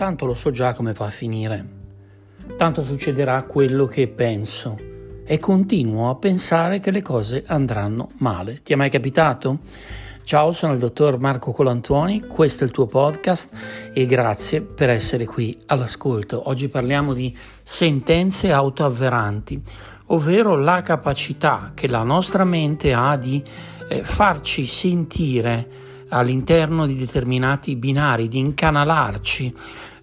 tanto lo so già come va a finire, tanto succederà quello che penso e continuo a pensare che le cose andranno male. Ti è mai capitato? Ciao, sono il dottor Marco Colantuoni, questo è il tuo podcast e grazie per essere qui all'ascolto. Oggi parliamo di sentenze autoavveranti, ovvero la capacità che la nostra mente ha di eh, farci sentire all'interno di determinati binari, di incanalarci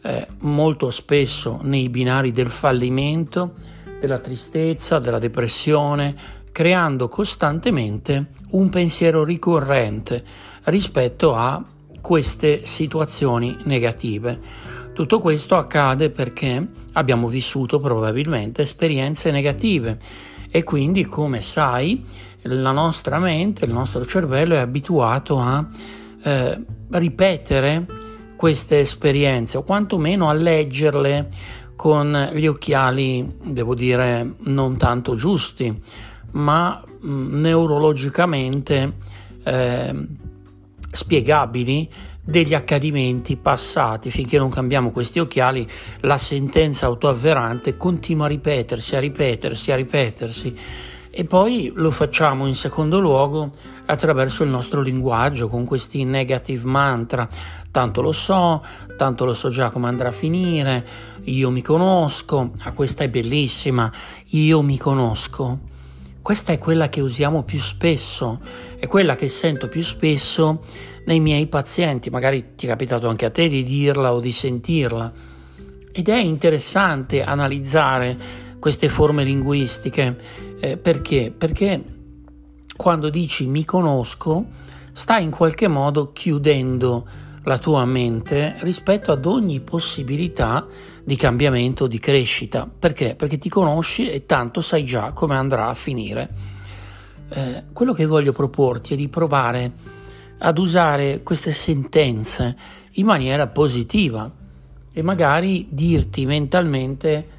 eh, molto spesso nei binari del fallimento, della tristezza, della depressione, creando costantemente un pensiero ricorrente rispetto a queste situazioni negative. Tutto questo accade perché abbiamo vissuto probabilmente esperienze negative e quindi, come sai, la nostra mente, il nostro cervello è abituato a eh, ripetere queste esperienze o quantomeno a leggerle con gli occhiali, devo dire, non tanto giusti, ma mh, mm, neurologicamente eh, spiegabili degli accadimenti passati. Finché non cambiamo questi occhiali, la sentenza autoavverante continua a ripetersi, a ripetersi, a ripetersi e poi lo facciamo in secondo luogo attraverso il nostro linguaggio con questi negative mantra. Tanto lo so, tanto lo so già come andrà a finire, io mi conosco, ah, questa è bellissima, io mi conosco. Questa è quella che usiamo più spesso, è quella che sento più spesso nei miei pazienti, magari ti è capitato anche a te di dirla o di sentirla. Ed è interessante analizzare queste forme linguistiche eh, perché? Perché quando dici mi conosco, stai in qualche modo chiudendo la tua mente rispetto ad ogni possibilità di cambiamento, di crescita. Perché? Perché ti conosci e tanto sai già come andrà a finire. Eh, quello che voglio proporti è di provare ad usare queste sentenze in maniera positiva e magari dirti mentalmente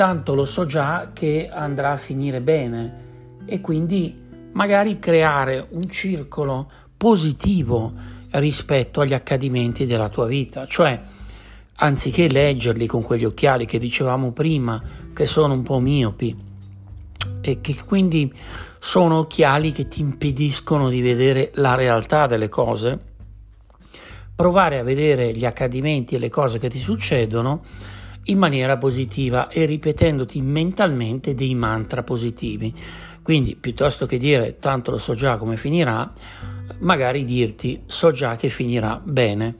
tanto lo so già che andrà a finire bene e quindi magari creare un circolo positivo rispetto agli accadimenti della tua vita, cioè anziché leggerli con quegli occhiali che dicevamo prima, che sono un po' miopi e che quindi sono occhiali che ti impediscono di vedere la realtà delle cose, provare a vedere gli accadimenti e le cose che ti succedono in maniera positiva e ripetendoti mentalmente dei mantra positivi. Quindi piuttosto che dire tanto lo so già come finirà, magari dirti so già che finirà bene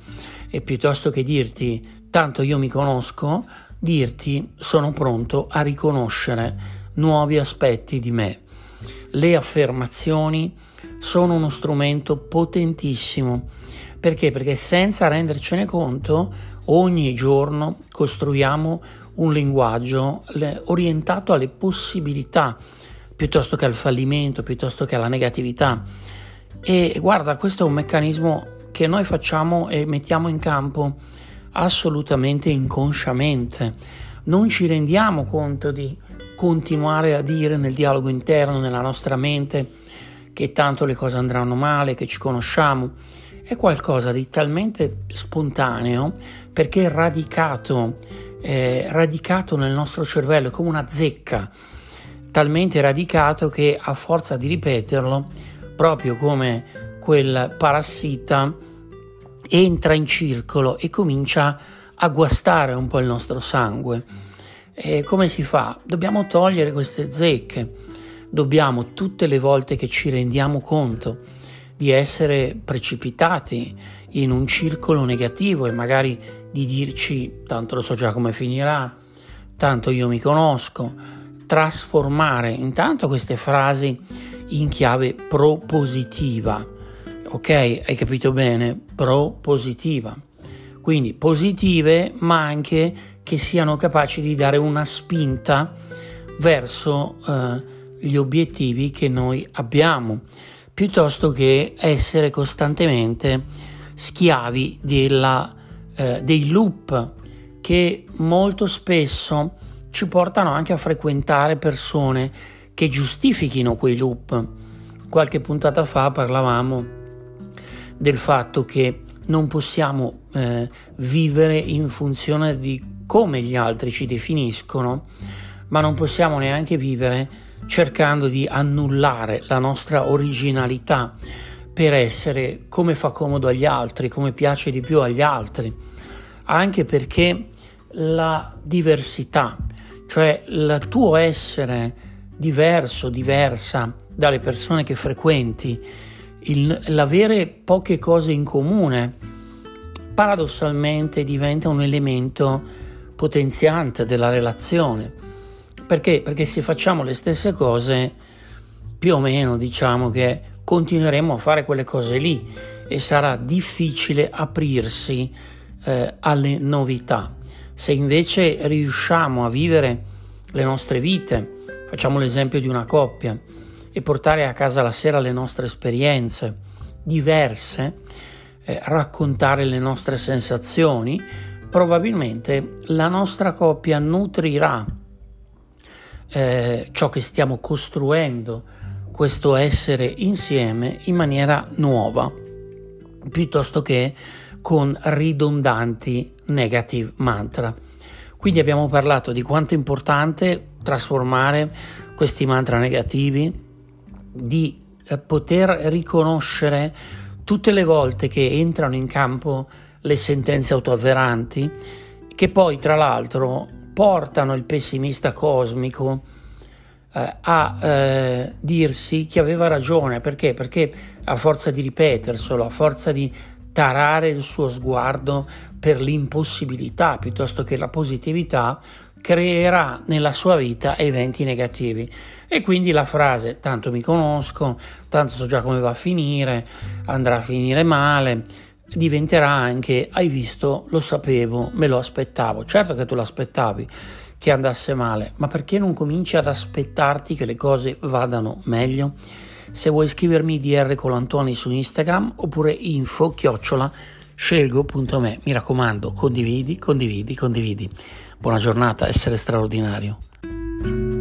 e piuttosto che dirti tanto io mi conosco, dirti sono pronto a riconoscere nuovi aspetti di me. Le affermazioni sono uno strumento potentissimo. Perché? Perché senza rendercene conto ogni giorno costruiamo un linguaggio orientato alle possibilità piuttosto che al fallimento, piuttosto che alla negatività. E guarda, questo è un meccanismo che noi facciamo e mettiamo in campo assolutamente inconsciamente. Non ci rendiamo conto di continuare a dire nel dialogo interno, nella nostra mente, che tanto le cose andranno male, che ci conosciamo è qualcosa di talmente spontaneo perché è radicato, eh, radicato nel nostro cervello, è come una zecca, talmente radicato che a forza di ripeterlo, proprio come quel parassita, entra in circolo e comincia a guastare un po' il nostro sangue. E come si fa? Dobbiamo togliere queste zecche, dobbiamo tutte le volte che ci rendiamo conto di essere precipitati in un circolo negativo e magari di dirci tanto lo so già come finirà, tanto io mi conosco, trasformare intanto queste frasi in chiave propositiva. Ok, hai capito bene? Propositiva. Quindi positive, ma anche che siano capaci di dare una spinta verso eh, gli obiettivi che noi abbiamo piuttosto che essere costantemente schiavi della, eh, dei loop che molto spesso ci portano anche a frequentare persone che giustifichino quei loop. Qualche puntata fa parlavamo del fatto che non possiamo eh, vivere in funzione di come gli altri ci definiscono, ma non possiamo neanche vivere cercando di annullare la nostra originalità per essere come fa comodo agli altri, come piace di più agli altri, anche perché la diversità, cioè il tuo essere diverso, diversa dalle persone che frequenti, il, l'avere poche cose in comune, paradossalmente diventa un elemento potenziante della relazione. Perché? Perché se facciamo le stesse cose, più o meno diciamo che continueremo a fare quelle cose lì e sarà difficile aprirsi eh, alle novità. Se invece riusciamo a vivere le nostre vite, facciamo l'esempio di una coppia, e portare a casa la sera le nostre esperienze diverse, eh, raccontare le nostre sensazioni, probabilmente la nostra coppia nutrirà eh, ciò che stiamo costruendo, questo essere insieme in maniera nuova, piuttosto che con ridondanti negative mantra. Quindi abbiamo parlato di quanto è importante trasformare questi mantra negativi di eh, poter riconoscere tutte le volte che entrano in campo le sentenze autoavveranti, che poi tra l'altro portano il pessimista cosmico eh, a eh, dirsi che aveva ragione, perché? Perché a forza di ripeterselo, a forza di tarare il suo sguardo per l'impossibilità piuttosto che la positività, creerà nella sua vita eventi negativi. E quindi la frase tanto mi conosco, tanto so già come va a finire, andrà a finire male, diventerà anche hai visto, lo sapevo, me lo aspettavo. Certo che tu l'aspettavi che andasse male, ma perché non cominci ad aspettarti che le cose vadano meglio? Se vuoi scrivermi DR Colantoni su Instagram oppure info chiocciola scelgo.me. Mi raccomando, condividi, condividi, condividi. Buona giornata, essere straordinario.